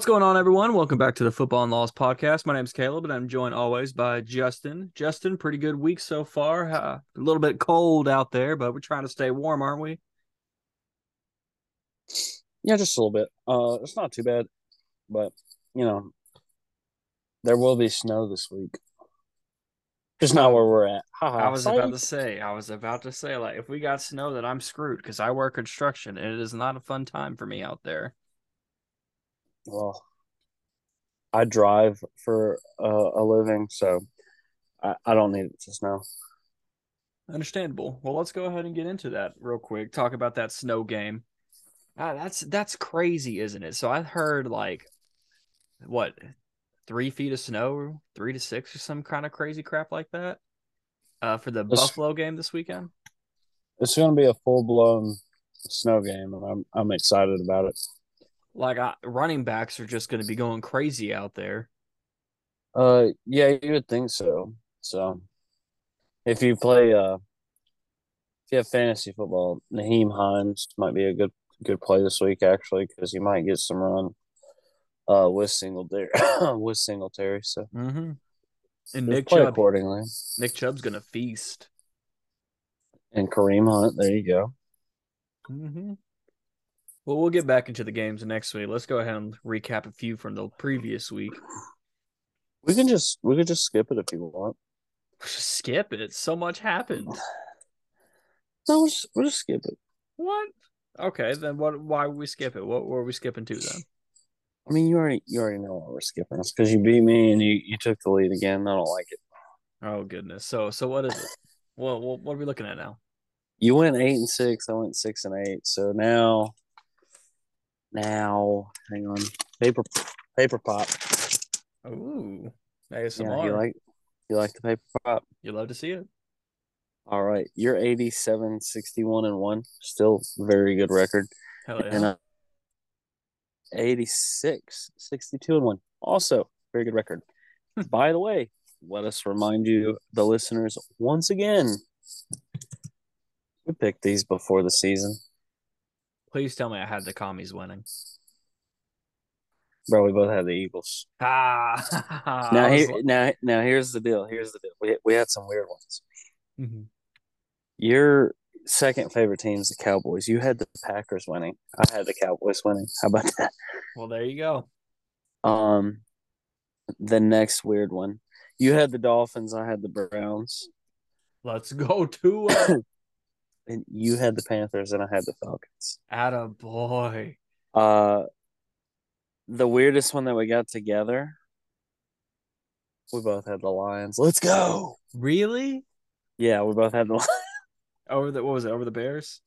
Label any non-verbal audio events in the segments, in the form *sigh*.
What's going on, everyone? Welcome back to the Football and Laws podcast. My name is Caleb, and I'm joined always by Justin. Justin, pretty good week so far. Uh, a little bit cold out there, but we're trying to stay warm, aren't we? Yeah, just a little bit. Uh, it's not too bad, but you know, there will be snow this week. Just not where we're at. Ha I ha. was about to say, I was about to say, like, if we got snow, that I'm screwed because I work construction, and it is not a fun time for me out there. Well, I drive for uh, a living, so I, I don't need it to snow. Understandable. Well, let's go ahead and get into that real quick. Talk about that snow game. Ah, that's that's crazy, isn't it? So I heard like what three feet of snow, three to six, or some kind of crazy crap like that. Uh, for the This- Buffalo game this weekend. It's going to be a full blown snow game, and I'm I'm excited about it. Like I, running backs are just going to be going crazy out there. Uh, yeah, you would think so. So, if you play, uh, if you have fantasy football, Nyheim Hines might be a good good play this week actually because you might get some run. Uh, with Singletary, *coughs* with Singletary, so Mm-hmm. And Nick Chubb, accordingly. Nick Chubb's going to feast. And Kareem Hunt, there you go. Mm-hmm. Well, we'll get back into the games next week. Let's go ahead and recap a few from the previous week. We can just we could just skip it if you want. *laughs* Skip it. So much happened. *sighs* No, we'll just, we'll just skip it. What? Okay, then what? Why would we skip it? What were we skipping to then? I mean, you already you already know why we're skipping. It's because you beat me and you you took the lead again. I don't like it. Oh goodness. So so what is it? Well, well what are we looking at now? You went eight and six. I went six and eight. So now, now, hang on, paper, paper pop. Ooh, Yeah, you like, you like the paper pop. you love to see it. All right, you're 87, 61 and one. Still very good record. Hell yeah. And uh, 86, 62 and one. Also very good record. By the way, let us remind you, the listeners, once again. We picked these before the season. Please tell me I had the commies winning. Bro, we both had the Eagles. Ah. *laughs* now here, now, now here's the deal. Here's the deal. We we had some weird ones. Mhm. Your second favorite team is the Cowboys. You had the Packers winning. I had the Cowboys winning. How about that? Well, there you go. Um, the next weird one. You had the Dolphins. I had the Browns, Let's go to. *laughs* and you had the Panthers, and I had the Falcons. Atta boy. Uh, the weirdest one that we got together. We both had the Lions. Let's go. Really? Yeah, we both had the Lions. *laughs* Over the what was it? Over the Bears?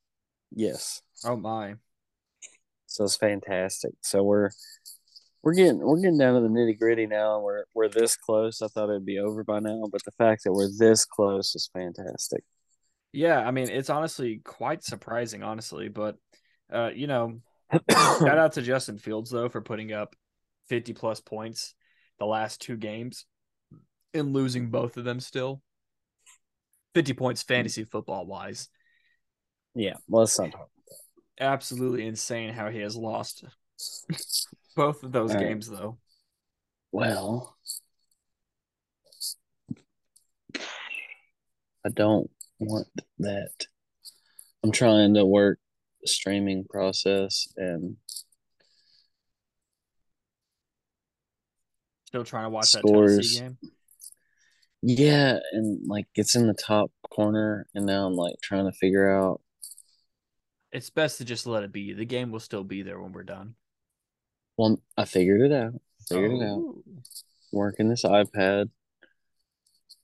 Yes. Oh my. So it's fantastic. So we're we're getting we're getting down to the nitty gritty now. We're we're this close. I thought it'd be over by now, but the fact that we're this close is fantastic. Yeah, I mean it's honestly quite surprising, honestly. But uh, you know, shout *coughs* out to Justin Fields though for putting up fifty plus points the last two games and losing both of them still. Fifty points fantasy football wise. yeah, well, let's not talk. Absolutely insane how he has lost *laughs* both of those All right. games though. Well, I don't want that. I'm trying to work the streaming process and Still trying to watch that Scores. Tennessee game. yeah, and like it's in the top corner, and now I'm like trying to figure out It's best to just let it be. The game will still be there when we're done. Well, I figured it out. Figured it out. Oh, Working this iPad.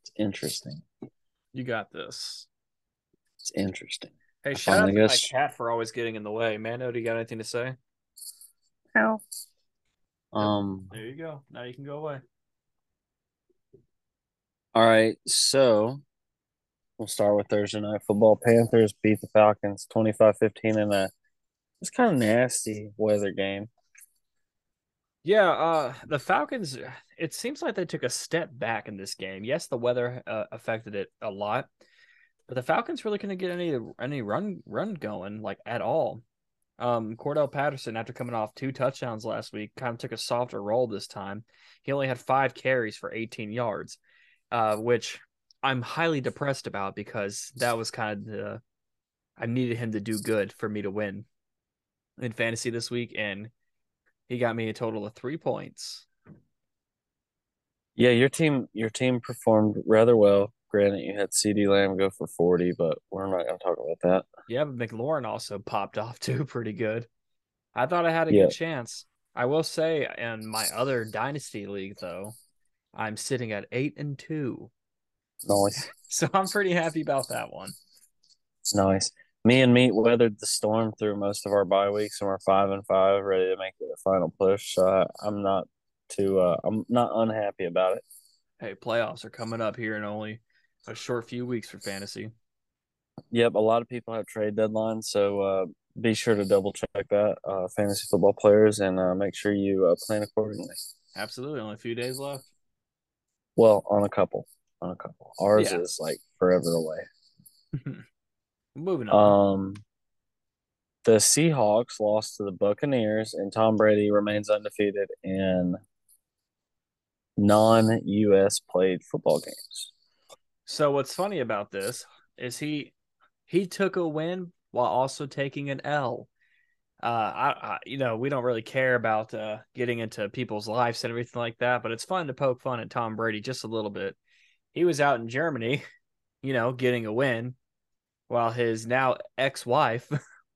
It's interesting. You got this. It's interesting. Hey, I shout out finally to my cat for always getting in the way. Mano, do you got anything to say? How? Um. There you go. Now you can go away. All right. So we'll start with Thursday night football. Panthers beat the Falcons 25-15 in a it's kind of nasty weather game. Yeah, uh, the Falcons. It seems like they took a step back in this game. Yes, the weather uh, affected it a lot, but the Falcons really couldn't get any any run run going like at all. Um, Cordarrelle Patterson, after coming off two touchdowns last week, kind of took a softer role this time. He only had five carries for 18 yards, uh, which I'm highly depressed about because that was kind of the I needed him to do good for me to win in fantasy this week, and he got me a total of three points. Yeah, your team your team performed rather well. Granted, you had CeeDee Lamb go for 40, but we're not going to talk about that. Yeah, but McLaurin also popped off too *laughs* pretty good. I thought I had a Yeah. good chance. I will say, in my other dynasty league, though, I'm sitting at eight and two, Nice. *laughs* so I'm pretty happy about that one. Nice. Me and Meat weathered the storm through most of our bye weeks, and we're five and five, ready to make the final push. So I, I'm not too, uh, I'm not unhappy about it. Hey, playoffs are coming up here in only a short few weeks for fantasy. Yep, a lot of people have trade deadlines, so uh, be sure to double check that, uh, fantasy football players, and uh, make sure you uh, plan accordingly. Absolutely, only a few days left. Well, on a couple, on a couple. Ours Yeah. is like forever away. *laughs* Moving on. Um, the Seahawks lost to the Buccaneers, and Tom Brady remains undefeated in non-U.S. played football games. So what's funny about this is he he took a win while also taking an L. Uh, I, I you know we don't really care about uh getting into people's lives and everything like that, but it's fun to poke fun at Tom Brady just a little bit. He was out in Germany, *laughs* you know, getting a win, while his now ex-wife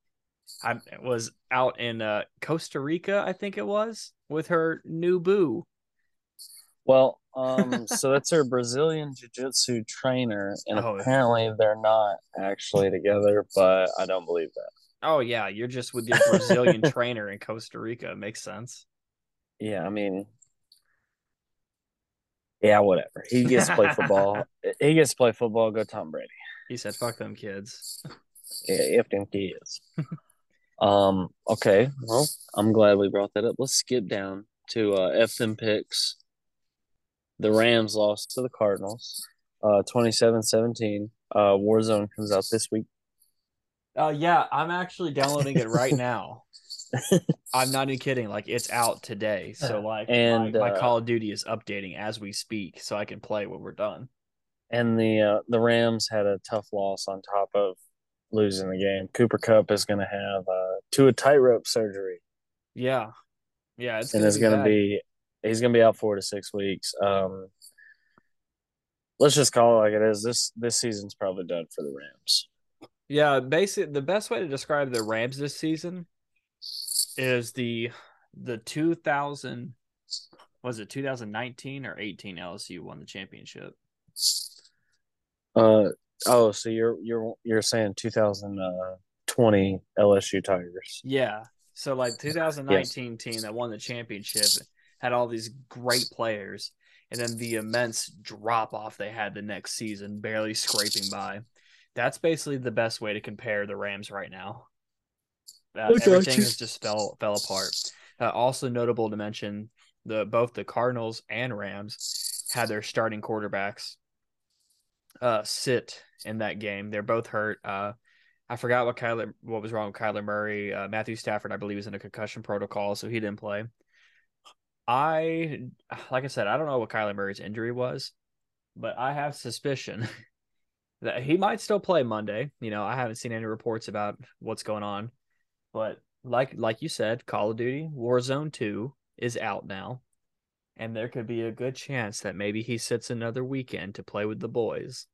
*laughs* I, was out in uh, Costa Rica, I think it was, with her new boo. Well, um, *laughs* so that's her Brazilian jiu-jitsu trainer, and Oh. apparently they're not actually together, but I don't believe that. Oh yeah, you're just with your Brazilian *laughs* trainer in Costa Rica. It makes sense. Yeah, I mean, yeah, whatever. He gets to play football. *laughs* he gets to play football. Go Tom Brady. He said, "Fuck them kids." Yeah, if them kids. um. Okay. Well, I'm glad we brought that up. Let's skip down to uh, F them picks. The Rams lost to the Cardinals, uh, 27-17. Uh, Warzone comes out this week. Uh, yeah, I'm actually downloading it right *laughs* now. I'm not even kidding. Like it's out today, so like And, my, my uh, Call of Duty is updating as we speak, so I can play when we're done. And the uh, the Rams had a tough loss on top of losing the game. Cooper Kupp is going to have uh, to a tightrope surgery, Yeah, yeah, it's and gonna it's going to be he's going to be out four to six weeks. Um, let's just call it like it is. This this season's probably done for the Rams. Yeah, basic the best way to describe the Rams this season is the the 2000 was it 2019 or 18 LSU won the championship. Uh oh, so you're you're you're saying 2020 LSU Tigers? Yeah. So like 2019 team that won the championship had all these great players and then the immense drop off they had the next season, barely scraping by. That's basically the best way to compare the Rams right now. Uh, got everything has just fell fell apart. Uh, also notable to mention the both the Cardinals and Rams had their starting quarterbacks uh, sit in that game. They're both hurt. Uh, I forgot what Kyler what was wrong with Kyler Murray. Uh, Matthew Stafford, I believe, is in a concussion protocol, so he didn't play. I like I said, I don't know what Kyler Murray's injury was, but I have suspicion *laughs* that he might still play Monday. You know, I haven't seen any reports about what's going on, but like like you said, Call of Duty Warzone Two is out now, and there could be a good chance that maybe he sits another weekend to play with the boys.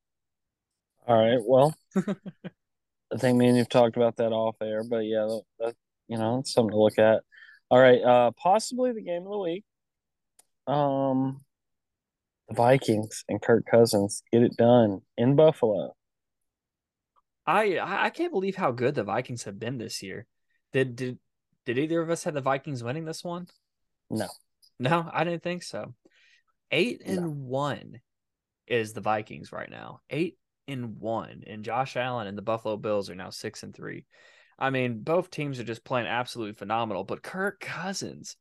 All right. Well, *laughs* I think me and you've talked about that off air, but yeah, that, that you know, it's something to look at. All right, uh, possibly the game of the week. Um, the Vikings and Kirk Cousins get it done in Buffalo. I I I can't believe how good the Vikings have been this year. Did did did either of us have the Vikings winning this one? No. No, I didn't think so. Eight and No. one is the Vikings right now. Eight and one, and Josh Allen and the Buffalo Bills are now six and three. I mean, both teams are just playing absolutely phenomenal. But Kirk Cousins,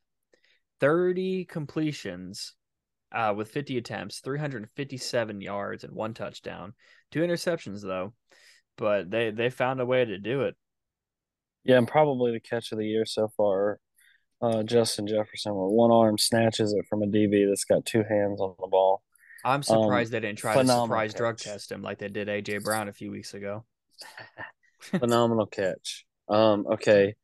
thirty completions, uh, with fifty attempts, three hundred and fifty-seven yards, and one touchdown. Two interceptions though, but they they found a way to do it. Yeah, and probably the catch of the year so far. Uh, Justin Jefferson with one arm snatches it from a DB that's got two hands on the ball. I'm surprised um, they didn't try to surprise catch. drug test him like they did AJ Brown a few weeks ago. *laughs* phenomenal catch. Um, okay.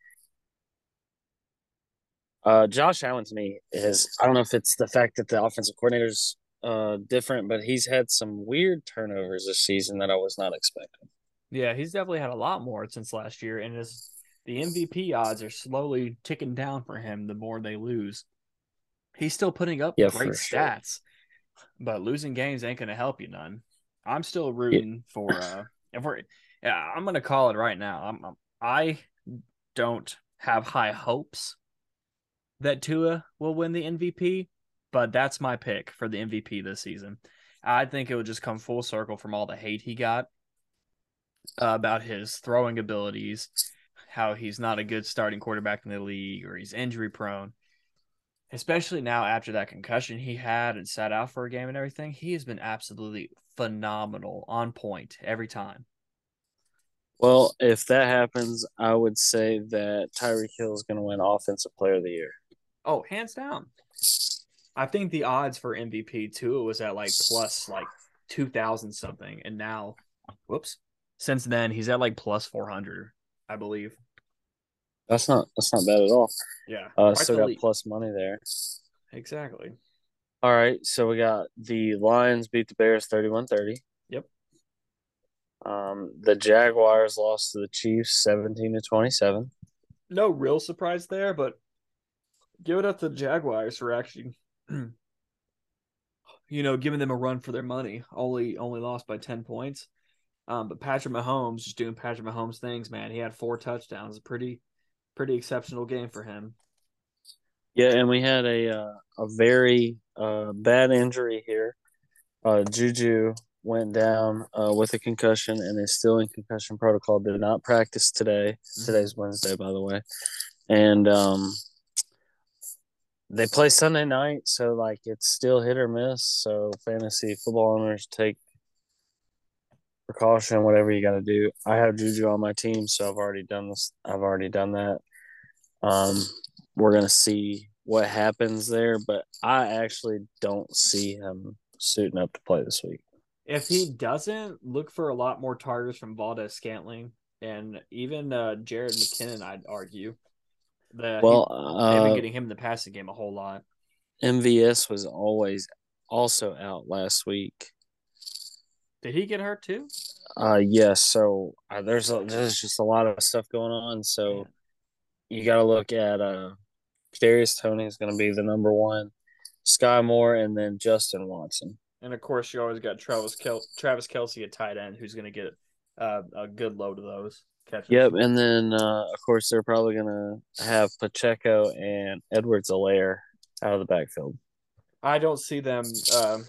Uh, Josh Allen to me is I don't know if it's the fact that the offensive coordinator's uh different, but he's had some weird turnovers this season that I was not expecting. Yeah, he's definitely had a lot more since last year, and his the MVP odds are slowly ticking down for him the more they lose. He's still putting up yeah, great stats, sure. but losing games ain't gonna help you none. I'm still rooting yeah. for uh if we're yeah, I'm gonna call it right now. I'm, I'm I don't have high hopes that Tua will win the MVP, but that's my pick for the MVP this season. I think it would just come full circle from all the hate he got uh, about his throwing abilities, how he's not a good starting quarterback in the league, or he's injury prone. Especially now after that concussion he had and sat out for a game and everything, he has been absolutely phenomenal, on point every time. Well, if that happens, I would say that Tyreek Hill is going to win Offensive Player of the Year. Oh, hands down. I think the odds for MVP too was at like plus like two thousand something, and now, whoops, since then he's at like plus four hundred, I believe. That's not that's not bad at all. Yeah, uh, still got plus money there. Exactly. All right, so we got the Lions beat the Bears 31-30. Um, the Jaguars lost to the Chiefs 17 to 27. No real surprise there, but give it up to the Jaguars for actually, *clears throat* you know, giving them a run for their money. Only only lost by ten points. Um, but Patrick Mahomes just doing Patrick Mahomes things, man. He had four touchdowns. A pretty pretty exceptional game for him. Yeah, and we had a uh, a very uh, bad injury here. Uh, Juju went down uh, with a concussion and is still in concussion protocol. Did not practice today. Mm-hmm. Today's Wednesday, by the way, and um, they play Sunday night, so like it's still hit or miss. So fantasy football owners take precaution, whatever you got to do. I have Juju on my team, so I've already done this. I've already done that. Um, we're gonna see what happens there, but I actually don't see him suiting up to play this week. If he doesn't, look for a lot more targets from Valdes-Scantling and even uh, Jerick McKinnon. I'd argue. The, well, he, they've been uh, getting him in the passing game a whole lot. MVS was always also out last week. Did he get hurt too? Uh, yes. So uh, there's a, there's just a lot of stuff going on. So yeah. you got to look at uh, Kadarius Toney is going to be the number one, Skyy Moore, and then Justin Watson. And of course, you always got Travis Kel- Travis Kelce at tight end, who's going to get uh, a good load of those catches. Yep, and then uh, of course they're probably gonna have Pacheco and Edwards-Helaire out of the backfield. I don't see them um,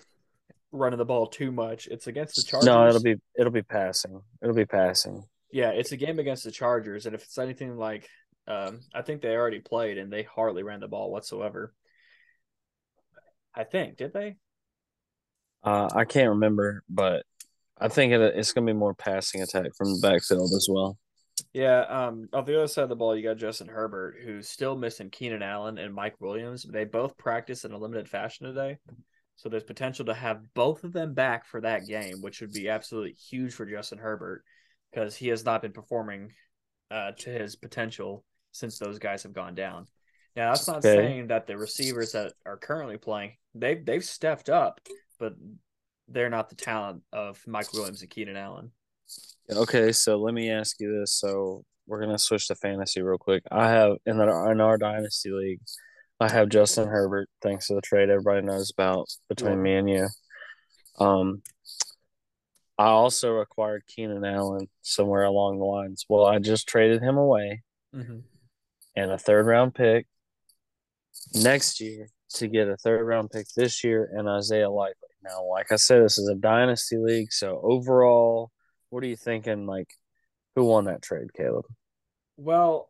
running the ball too much. It's against the Chargers. No, it'll be it'll be passing. It'll be passing. Yeah, it's a game against the Chargers, and if it's anything like, um, I think they already played and they hardly ran the ball whatsoever. I think did they? Uh, I can't remember, but I think it, it's going to be more passing attack from the backfield as well. Yeah, um, on the other side of the ball, you got Justin Herbert, who's still missing Keenan Allen and Mike Williams. They both practice in a limited fashion today. So there's potential to have both of them back for that game, which would be absolutely huge for Justin Herbert because he has not been performing uh, to his potential since those guys have gone down. Now that's not okay. saying that the receivers that are currently playing they've they've stepped up, but they're not the talent of Mike Williams and Keenan Allen. Okay, so let me ask you this. So we're gonna switch to fantasy real quick. I have in our in our dynasty league, I have Justin Herbert. Thanks to the trade everybody knows about between yeah. me and you. Um, I also acquired Keenan Allen somewhere along the lines. Well, I just traded him away, mm-hmm. and a third round pick next year to get a third round pick this year and Isaiah Likely. Now, like I said, this is a dynasty league, so overall what are you thinking? Like, who won that trade, Caleb? Well,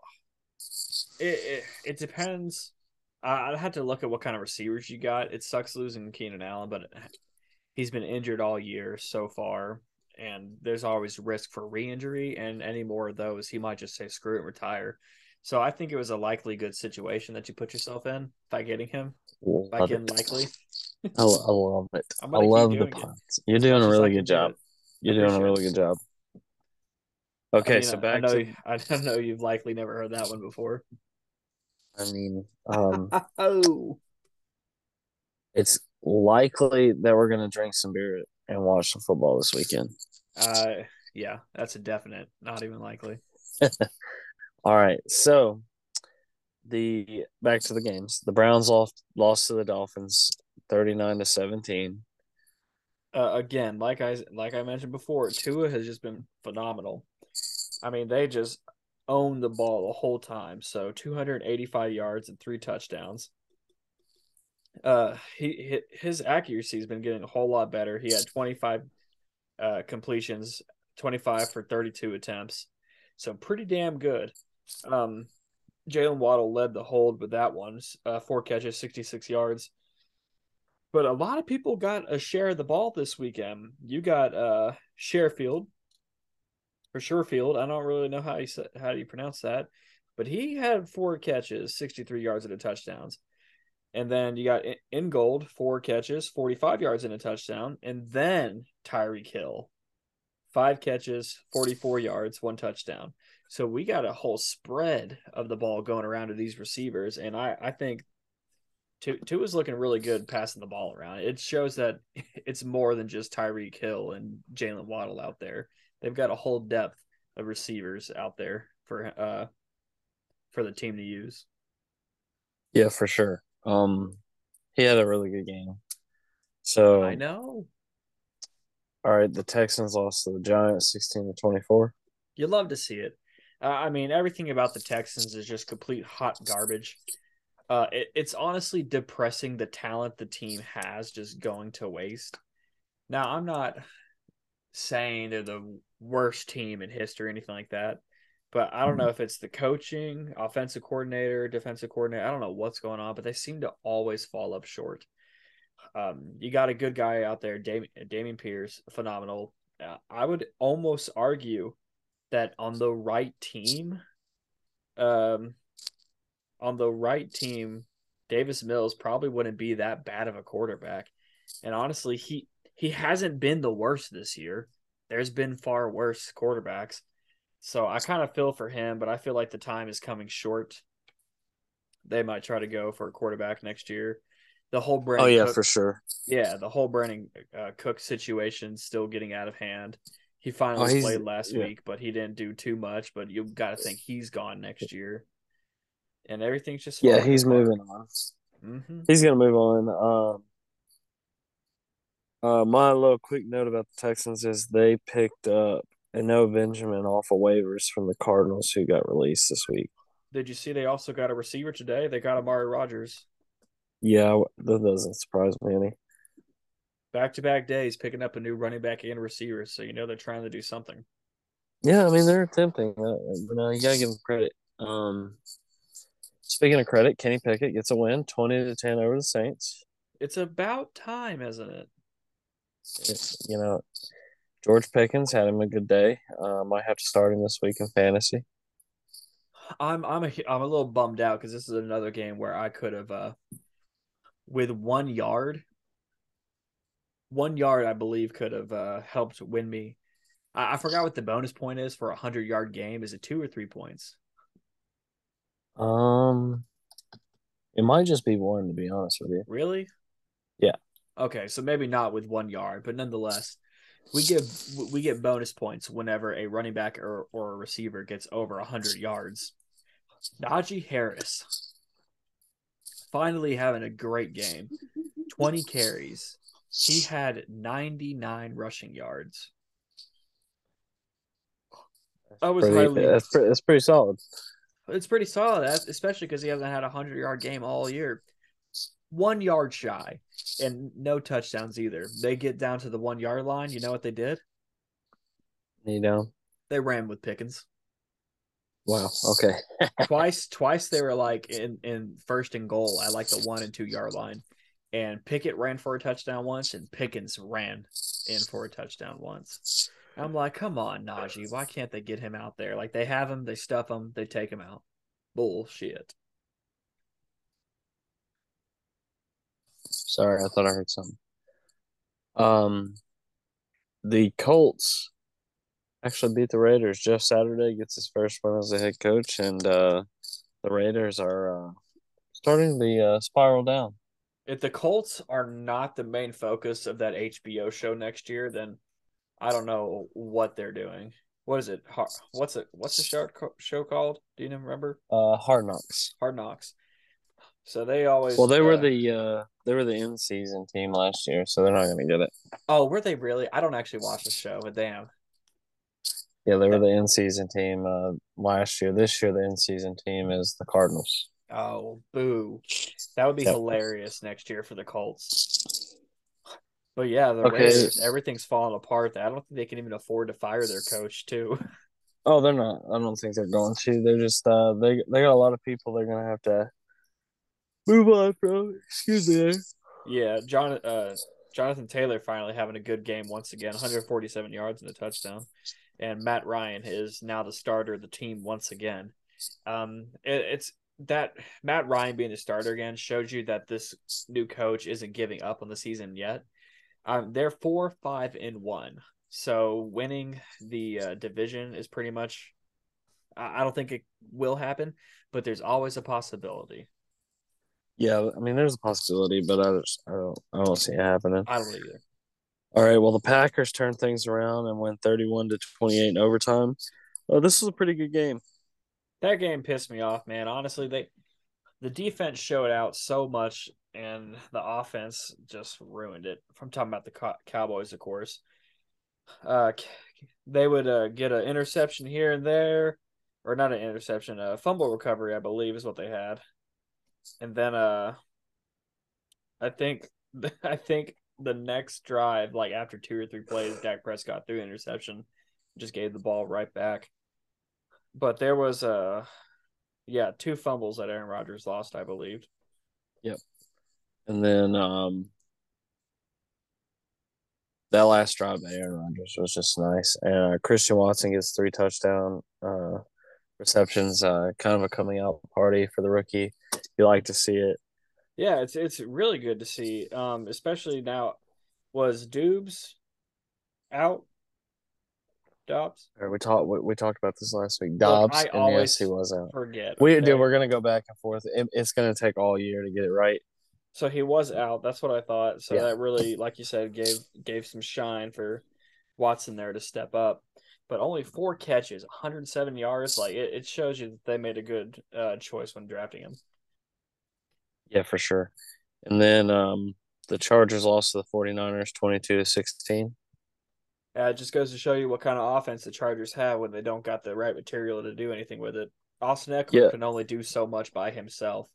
it it, it depends. I, I'd have to look at what kind of receivers you got. It sucks losing Keenan Allen, but he's been injured all year so far. and there's always risk for re-injury, and any more of those, he might just say screw it and retire. So I think it was a likely good situation that you put yourself in by getting him. By getting likely. I, I love it. I love the it puns. You're doing a really good job. You're doing a really good job. Okay, I mean, so back I know, to I *laughs* know you've likely never heard that one before. I mean, um, *laughs* oh, it's likely that we're gonna drink some beer and watch some football this weekend. uh, yeah, that's a definite. Not even likely. *laughs* All right, so the back to the games. The Browns lost lost to the Dolphins, thirty nine to seventeen. Uh, again, like I like I mentioned before, Tua has just been phenomenal. I mean, they just owned the ball the whole time. So 285 yards and three touchdowns. Uh, he his accuracy has been getting a whole lot better. He had 25 uh, completions, 25 for 32 attempts, so pretty damn good. Um, Jaylen Waddle led the hold with that one, uh, four catches, 66 yards. But a lot of people got a share of the ball this weekend. You got uh Sharefield or Sherfield. I don't really know how you how do you pronounce that, but he had four catches, 63 yards and a touchdowns. And then you got Ingold, four catches, 45 yards and a touchdown. And then Tyreek Hill, five catches, 44 yards, one touchdown. So we got a whole spread of the ball going around to these receivers. And I, I think Tua is looking really good passing the ball around. It shows that *laughs* it's more than just Tyreek Hill and Jaylen Waddle out there. They've got a whole depth of receivers out there for uh for the team to use. Yeah, for sure. Um, he had a really good game. So I know. All right, the Texans lost to the Giants, sixteen to twenty four. You love to see it. Uh, I mean, everything about the Texans is just complete hot garbage. Uh, it, it's honestly depressing the talent the team has just going to waste. Now, I'm not saying they're the worst team in history or anything like that, but I don't know if it's the coaching, offensive coordinator, defensive coordinator. I don't know what's going on, but they seem to always fall up short. Um, you got a good guy out there, Dam- Dameon Pierce, phenomenal. Uh, I would almost argue that on the right team, um, on the right team, Davis Mills probably wouldn't be that bad of a quarterback. And honestly, he he hasn't been the worst this year. There's been far worse quarterbacks. So I kind of feel for him, but I feel like the time is coming short. They might try to go for a quarterback next year. The whole Brandin Oh yeah, Cook, for sure. yeah, the whole Brandin uh, Cook situation still getting out of hand. He Oh, finally he's- played last yeah. week, but he didn't do too much. But you got to think he's gone next year, and everything's just Yeah, he's moving on. hmm He's gonna move on. Um, uh, my little quick note about the Texans is they picked up a Noah Benjamin off of waivers from the Cardinals who got released this week. Did you see they also got a receiver today? They got Amari Rodgers. Yeah, that doesn't surprise me any. Back to back days picking up a new running back and receiver, so you know they're trying to do something. Yeah, I mean they're attempting. Uh, you know, you gotta give them credit. Um, speaking of credit, Kenny Pickett gets a win, twenty to ten over the Saints. It's about time, isn't it? It's, you know, George Pickens had him a good day. Uh, might have to start him this week in fantasy. I'm I'm a I'm a little bummed out because this is another game where I could have uh with one yard, one yard I believe could have uh helped win me. I, I forgot what the bonus point is for a hundred yard game. Is it two or three points? Um, it might just be one to be honest with you. Really? Yeah. Okay, so maybe not with one yard, but nonetheless, we give we get bonus points whenever a running back or, or a receiver gets over hundred yards. Najee Harris finally having a great game. 20 carries. He had 99 rushing yards. I was Pretty, highly that's, pretty, that's pretty solid. It's pretty solid, especially because he hasn't had a hundred yard game all year. One yard shy, and no touchdowns either. They get down to the one yard line. You know what they did? You know, They ran with Pickens wow. Okay. *laughs* twice. Twice they were like in in first and goal at like the one and two yard line, and Pickett ran for a touchdown once, and Pickens ran in for a touchdown once. I'm like, come on, Najee. Why can't they get him out there? Like they have him, they stuff him, they take him out. Bullshit. Sorry, I thought I heard something. Um, the Colts actually beat the Raiders. Jeff Saturday gets his first win as a head coach, and uh, the Raiders are uh, starting the uh, spiral down. If the Colts are not the main focus of that HBO show next year, then I don't know what they're doing. What is it? What's it? What's the show show called? Do you remember? Uh, Hard Knocks. Hard Knocks. So they always. Well, they uh, were the uh, they were the in season team last year, so they're not going to get it. Oh, were they really? I don't actually watch the show, but damn. Yeah, they were the in season team uh, last year. This year, the in season team is the Cardinals. Oh, boo! That would be yep. hilarious next year for the Colts. But yeah, the okay. Raiders, everything's falling apart. I don't think they can even afford to fire their coach too. *laughs* Oh, they're not. I don't think they're going to. They're just uh, they they got a lot of people they're gonna have to move on from. Excuse me. Yeah, John. Uh, Jonathan Taylor finally having a good game once again, 147 yards and a touchdown, and Matt Ryan is now the starter of the team once again. Um, it, it's that Matt Ryan being the starter again shows you that this new coach isn't giving up on the season yet. Um, they're four, five, and one. So winning the uh, division is pretty much. I don't think it will happen, but there's always a possibility. Yeah, I mean, there's a possibility, but I just I don't I don't see it happening. I don't either. All right, well, the Packers turned things around and went 31 to 28 in overtime. Oh, this was a pretty good game. That game pissed me off, man. Honestly, they the defense showed out so much and the offense just ruined it. I'm talking about the Cowboys, of course, uh, they would uh, get an interception here and there, or not an interception, a fumble recovery, I believe, is what they had, and then uh, I think *laughs* I think the next drive, like after two or three plays, Dak Prescott threw interception, just gave the ball right back. But there was a, uh, yeah, two fumbles that Aaron Rodgers lost, I believe. Yep. And then um, that last drive by Aaron Rodgers was just nice. And uh, Christian Watson gets three touchdown uh, receptions. Uh, kind of a coming out party for the rookie. You like to see it. Yeah, it's it's really good to see. Um, especially now, was Dubes out? Dobbs. we talked. We, we, talked about this last week. Dobbs. Look, I always yes, he was out. Forget. We okay? dude, we're gonna go back and forth. It, it's gonna take all year to get it right. So he was out. That's what I thought. So yeah. that really, like you said, gave gave some shine for Watson there to step up. But only four catches, 107 yards. Like it, it shows you that they made a good uh, choice when drafting him. Yeah, for sure. And then um, the Chargers lost to the 49ers 22 to 16. Yeah, it just goes to show you what kind of offense the Chargers have when they don't got the right material to do anything with it. Austin Ekeler yeah. can only do so much by himself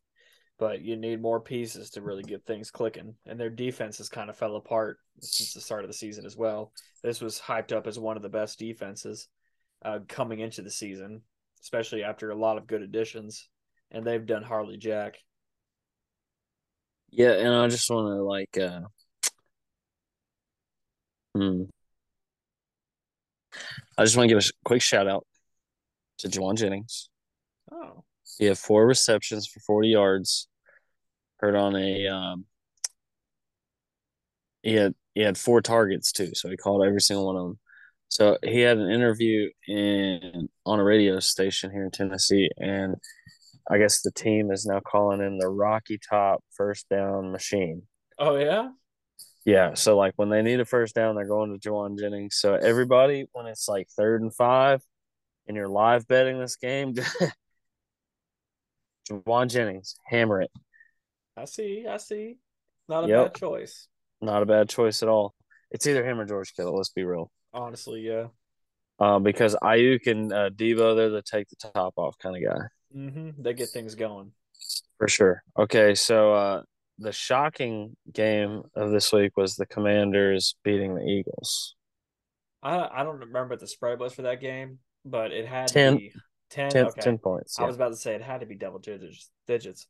but you need more pieces to really get things clicking. And their defense has kind of fell apart since the start of the season as well. This was hyped up as one of the best defenses uh, coming into the season, especially after a lot of good additions, and they've done hardly jack. Yeah, and I just want to like, uh, hmm. I just want to give a quick shout out to Jauan Jennings. Oh. He had four receptions for 40 yards heard on a um, he had he had four targets too, so he called every single one of them. So he had an interview in on a radio station here in Tennessee, and I guess the team is now calling him the Rocky Top First Down Machine. Oh yeah, yeah. So like when they need a first down, they're going to Jauan Jennings. So everybody, when it's like third and five, and you're live betting this game, *laughs* Jauan Jennings, hammer it. I see. I see. Not a yep. bad choice. Not a bad choice at all. It's either him or George Kittle. Let's be real. Honestly, yeah. Uh, because Aiyuk and uh, Deebo, they're the take the top off kind of guy. Mm-hmm. They get things going. For sure. Okay, so uh, the shocking game of this week was the Commanders beating the Eagles. I I don't remember what the spread was for that game, but it had 10, to be 10, 10, okay. 10 points. Yeah. I was about to say it had to be double digits. digits.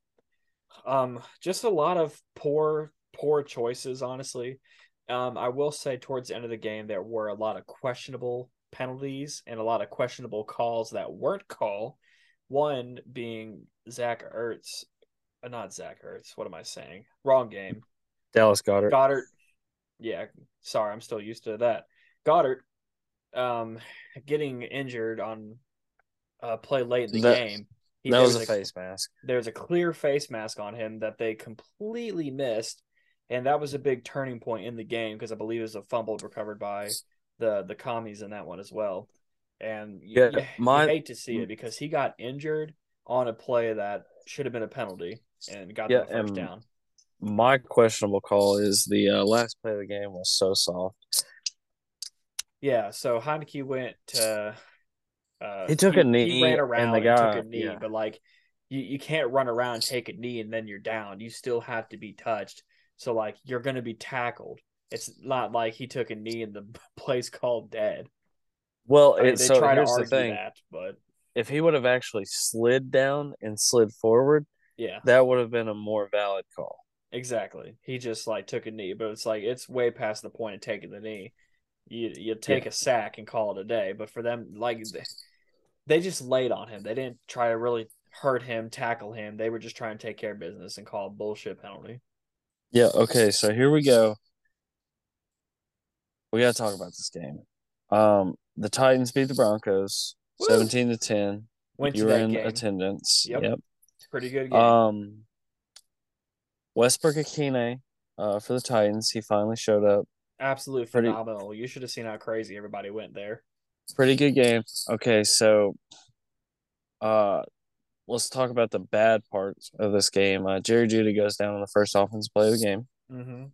Um, just a lot of poor, poor choices, honestly. Um, I will say towards the end of the game there were a lot of questionable penalties and a lot of questionable calls that weren't call. One being Zach Ertz, not Zach Ertz. What am I saying? Wrong game. Dallas Goddard. Goedert. Yeah, sorry, I'm still used to that. Goddard um, getting injured on a play late in the That- game. He, that was a face mask. there's a clear face mask on him that they completely missed, and that was a big turning point in the game because I believe it was a fumble recovered by the the commies in that one as well. And Yeah, you- you my- hate to see it because he got injured on a play that should have been a penalty and got Yeah, the first and- down. My questionable call is the uh, last play of the game was so soft. Yeah, so Heinicke went to. Uh, He took a knee, He ran and around the and, took a knee, yeah. but like you, you can't run around, take a knee, and then you're down. You still have to be touched. So like you're gonna be tackled. It's not like he took a knee and the *laughs* play's called dead. Well, I mean, it, they so here's the thing: that, but if he would have actually slid down and slid forward, yeah, that would have been a more valid call. exactly. He just like took a knee, but it's like it's way past the point of taking the knee. You you take a sack and call it a day. But for them, like they, they just laid on him. They didn't try to really hurt him, tackle him. They were just trying to take care of business and call a bullshit penalty. Yeah. Okay. So here we go. We got to talk about this game. Um, the Titans beat the Broncos Woo! seventeen to ten. Went you to were in game. attendance. Yep. Yep. Pretty good game. Um, Westbrook-Ikhine, uh, for the Titans, he finally showed up. Absolutely pretty- phenomenal. You should have seen how crazy everybody went there. Pretty good game. Okay, so, uh, let's talk about the bad parts of this game. Uh, Jerry Jeudy goes down on the first offense play of the game. Mm-hmm.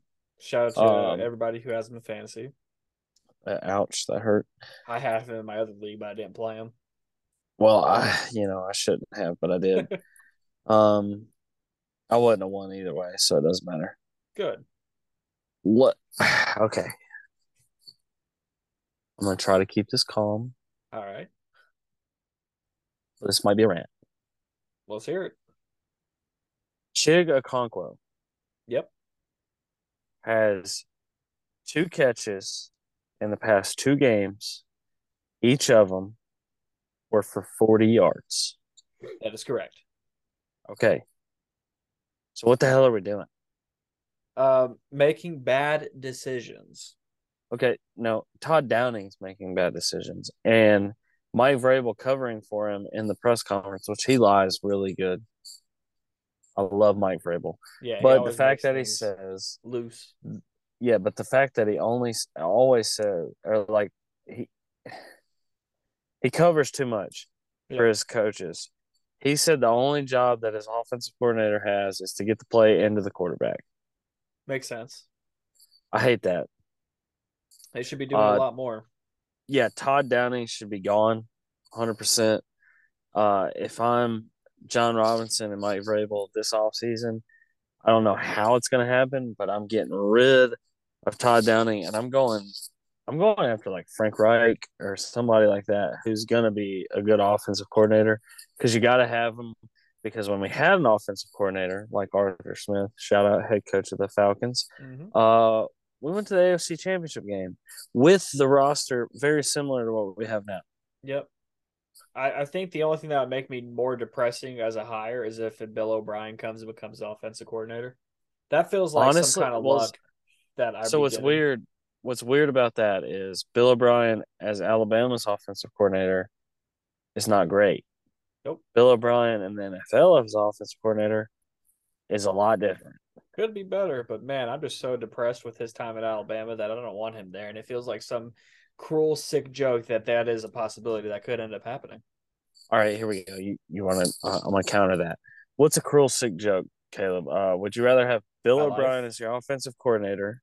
Shout out to Um, everybody who has him in fantasy. Uh, ouch, that hurt. I have him in my other league, but I didn't play him. Well, I, you know, I shouldn't have, but I did. *laughs* um, I wouldn't have won either way, so it doesn't matter. Good. What? *sighs* Okay. I'm gonna try to keep this calm. All right. This might be a rant. Let's hear it. Chig Okonkwo Yep. has two catches in the past two games. Each of them were for 40 yards. That is correct. Okay. So what the hell are we doing? Um, making bad decisions. Okay, no, Todd Downing's making bad decisions, and Mike Vrabel covering for him in the press conference, which he lies really good. I love Mike Vrabel, Yeah. but the fact that he says, loose. yeah, but the fact that he only always says, or like he *sighs* he covers too much for his coaches. He said the only job that his offensive coordinator has is to get the play into the quarterback. Makes sense. I hate that. They should be doing Uh, a lot more. yeah, Todd Downing should be gone, hundred percent. Uh, if I'm Jon Robinson and Mike Vrabel this offseason, I don't know how it's going to happen, but I'm getting rid of Todd Downing, and I'm going, I'm going after like Frank Reich or somebody like that who's going to be a good offensive coordinator because you got to have them. Because when we had an offensive coordinator like Arthur Smith, shout out head coach of the Falcons, Mhm. uh, we went to the AFC Championship game with the roster very similar to what we have now. Yep. I, I think the only thing that would make me more depressing as a hire is if Bill O'Brien comes and becomes the offensive coordinator. That feels like Honestly, some kind of well, luck that I. so what's weird? What's weird about that is Bill O'Brien as Alabama's offensive coordinator is not great. Nope. Bill O'Brien and the NFL as offensive coordinator is a lot different. Could be better, but man, I'm just so depressed with his time at Alabama that I don't want him there, and it feels like some cruel, sick joke that that is a possibility that could end up happening. All right, here we go. You you want to? Uh, I'm gonna counter that. What's a cruel sick joke, Caleb? Uh, would you rather have Bill My life. O'Brien as your offensive coordinator?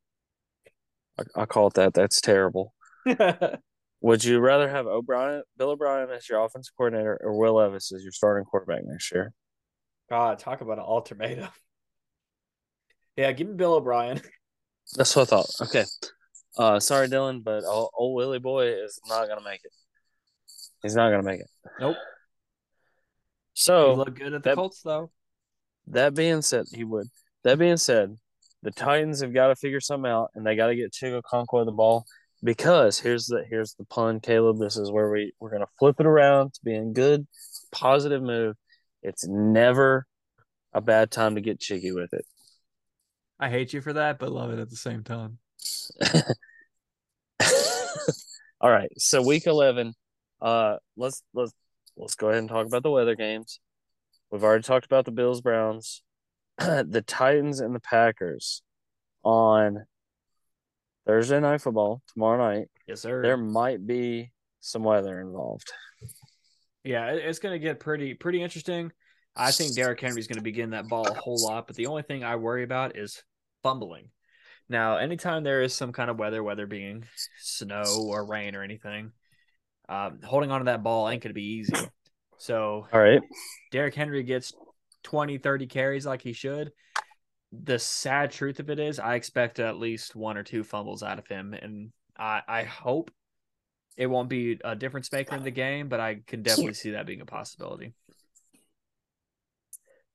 I, I call it that. That's terrible. *laughs* Would you rather have O'Brien, Bill O'Brien as your offensive coordinator, or Will Levis as your starting quarterback next year? God, talk about an ultimatum. *laughs* Yeah, give me Bill O'Brien. *laughs* That's what I thought. Okay. Uh, sorry, Dylan, but old, old Willie boy is not gonna make it. He's not gonna make it. Nope. So he looked good at the that- Colts though. that being said, he would. That being said, the Titans have got to figure something out, and they got to get Chig Okonkwo the ball because here's the here's the pun, Caleb. This is where we we're gonna flip it around to being good, positive move. It's never a bad time to get cheeky with it. I hate you for that, but love it at the same time. *laughs* All right, so week eleven. Uh, let's let's let's go ahead and talk about the weather games. We've already talked about the Bills Browns, *clears throat* the Titans and the Packers on Thursday night football tomorrow night. Yes, sir. There might be some weather involved. Yeah, it's going to get pretty pretty interesting. I think Derrick Henry's going to be getting that ball a whole lot, but the only thing I worry about is fumbling. Now, anytime there is some kind of weather, whether being snow or rain or anything, um, holding on to that ball ain't going to be easy. So, all right, Derrick Henry gets 20, 30 carries like he should. The sad truth of it is, I expect at least one or two fumbles out of him, and I, I hope it won't be a difference maker in the game, but I can definitely see that being a possibility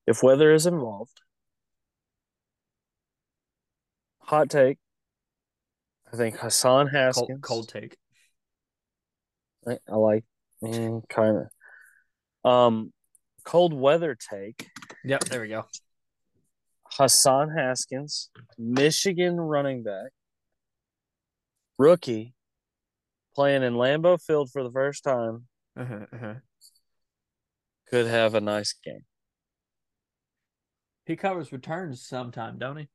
if weather is involved. Hot take. I think Hassan Haskins. Cold, cold take. I, I like mm, kind of. Um, cold weather take. Yep, there we go. Hassan Haskins, Michigan running back, rookie, playing in Lambeau Field for the first time, uh-huh, uh-huh. could have a nice game. He covers returns sometime, don't he?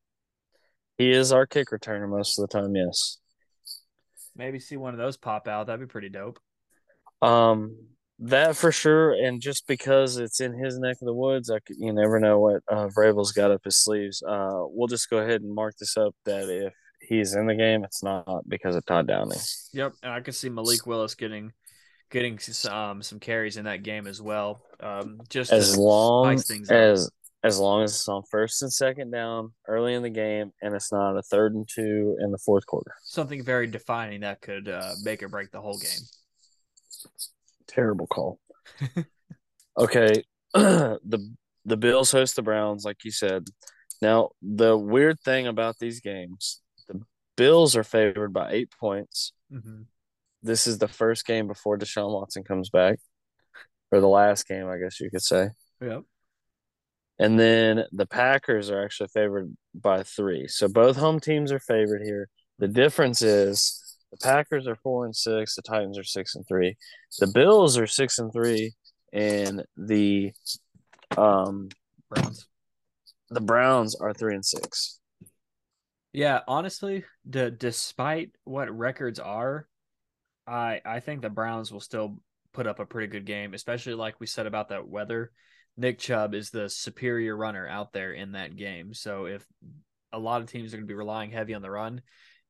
He is our kick returner most of the time, yes. Maybe see one of those pop out. That'd be pretty dope. Um, that for sure. And just because it's in his neck of the woods, I could, you never know what uh, Vrabel's got up his sleeves. Uh, we'll just go ahead and mark this up that if he's in the game, it's not because of Todd Downing. Yep, and I could see Malik Willis getting getting um, some carries in that game as well. Um, just as long as as long as it's on first and second down early in the game and it's not a third and two in the fourth quarter. Something very defining that could uh, make or break the whole game. Terrible call. *laughs* okay, *clears throat* the the Bills host the Browns, like you said. Now the weird thing about these games, the Bills are favored by eight points. Mm-hmm. This is the first game before Deshaun Watson comes back, or the last game, I guess you could say. Yep. And then the Packers are actually favored by three. So both home teams are favored here. The difference is the Packers are four and six, the Titans are six and three. The Bills are six and three, and the um Browns. The Browns are three and six. Yeah, honestly, the despite what records are, I I think the Browns will still put up a pretty good game, especially like we said about that weather. Nick Chubb is the superior runner out there in that game. So if a lot of teams are going to be relying heavy on the run,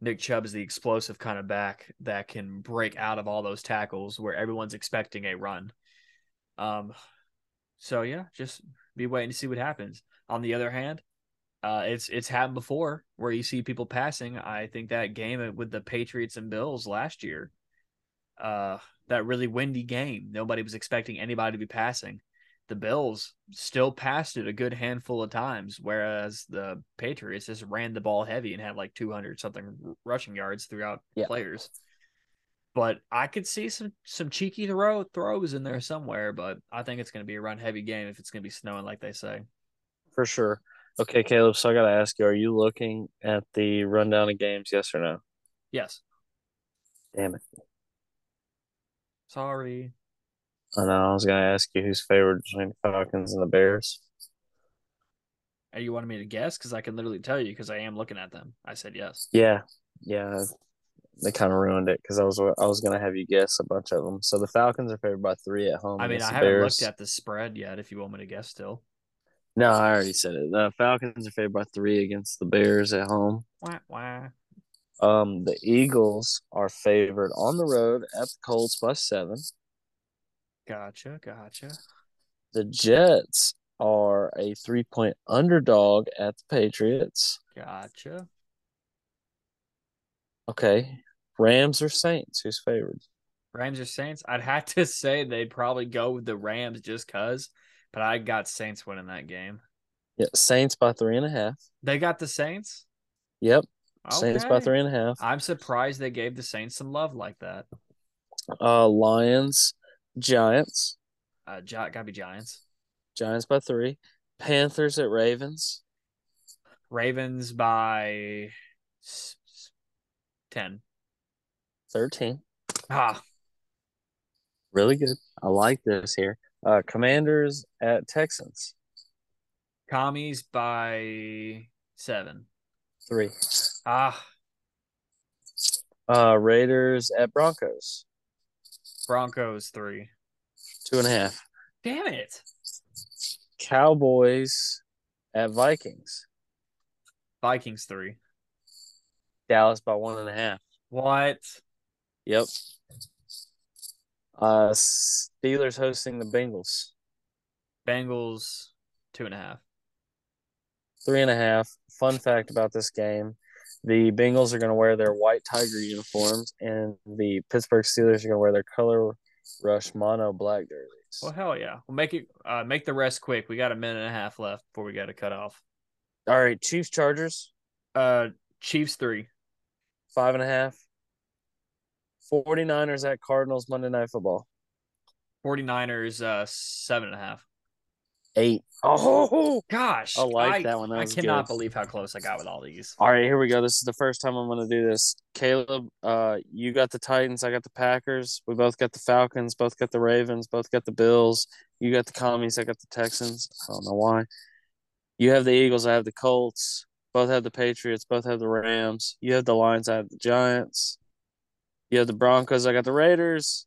Nick Chubb is the explosive kind of back that can break out of all those tackles where everyone's expecting a run. Um, so yeah, just be waiting to see what happens. On the other hand, uh, it's it's happened before where you see people passing. I think that game with the Patriots and Bills last year, uh, that really windy game, nobody was expecting anybody to be passing the Bills still passed it a good handful of times, whereas the Patriots just ran the ball heavy and had like 200 something rushing yards throughout yeah. players. But I could see some some cheeky throw throws in there somewhere, but I think it's going to be a run heavy game if it's going to be snowing like they say. For sure. Okay, Caleb. So I got to ask you: Are you looking at the rundown of games? Yes or no? Yes. Damn it. Sorry. I know. I was going to ask you who's favored between the Falcons and the Bears. Are you wanting me to guess? Because I can literally tell you because I am looking at them. I said yes. Yeah, yeah. They kind of ruined it because I was I was going to have you guess a bunch of them. So the Falcons are favored by three at home. I mean, I haven't Bears. looked at the spread yet. If you want me to guess, still. No, I already said it. The Falcons are favored by three against the Bears at home. Wah, wah. Um, the Eagles are favored on the road at the Colts by seven. Gotcha, gotcha. The Jets are a three point underdog at the Patriots. Gotcha. Okay. Rams or Saints? Who's favored? Rams or Saints? I'd have to say they'd probably go with the Rams just cause, but I got Saints winning that game. Yeah, Saints by three and a half. They got the Saints? Yep. Saints by three and a half. I'm surprised they gave the Saints some love like that. Uh, Lions, Giants, Uh, Gi- gotta be Giants. Giants by three. Panthers at Ravens, Ravens by s- s- ten. 13. Ah, Really good. I like this here. Uh, Commanders at Texans, commies by seven. three. Ah, Uh, Raiders at Broncos, Broncos three. two and a half. Damn it. Cowboys at Vikings, Vikings three. Dallas by one and a half. What? Yep. Uh, Steelers hosting the Bengals, Bengals two and a half. three and a half. Fun fact about this game: the Bengals are going to wear their white tiger uniforms, and the Pittsburgh Steelers are going to wear their color rush mono black jerseys. Well, hell yeah. We'll make it. Uh, make the rest quick. We got a minute and a half left before we got to cut off. All right, Chiefs Chargers Uh, Chiefs three. five and a half. 49ers at Cardinals Monday Night Football 49ers uh seven and a half. Eight. Oh, Gosh, I like that one. That I cannot good. believe how close I got with all these. All right, here we go. This is the first time I'm going to do this. Caleb, uh, you got the Titans. I got the Packers. We both got the Falcons. Both got the Ravens. Both got the Bills. You got the Commies. I got the Texans. I don't know why. You have the Eagles. I have the Colts. Both have the Patriots. Both have the Rams. You have the Lions. I have the Giants. You have the Broncos. I got the Raiders.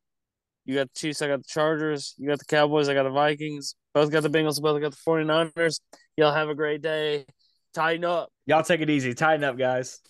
You got the Chiefs. I got the Chargers. You got the Cowboys. I got the Vikings. Both got the Bengals. Both got the 49ers. Y'all have a great day. Tighten up. Y'all take it easy. Tighten up, guys.